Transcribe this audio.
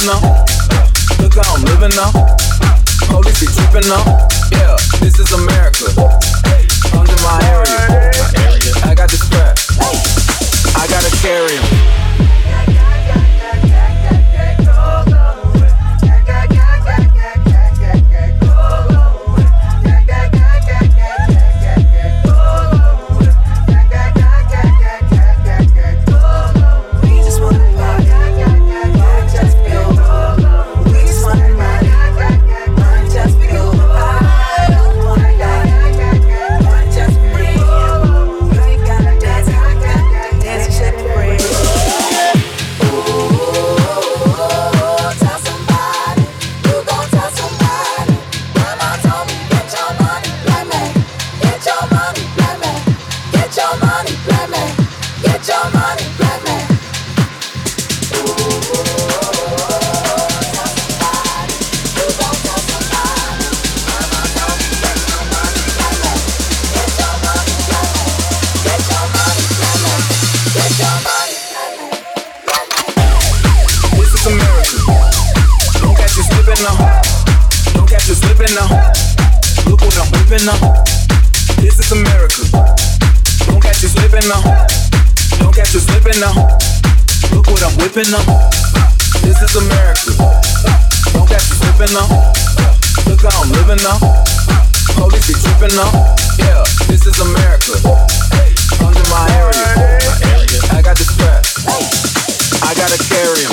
catch you. Look how I'm living now. Police be tripping now. Yeah, this is America. Under my area. I got the strap. I gotta carry 'em. whipping up. Look what I'm whipping up. This is America. Don't catch me slipping up. Look how I'm living up. Police be tripping up. Yeah, this is America. Under my area. I got the strap. I gotta carry him.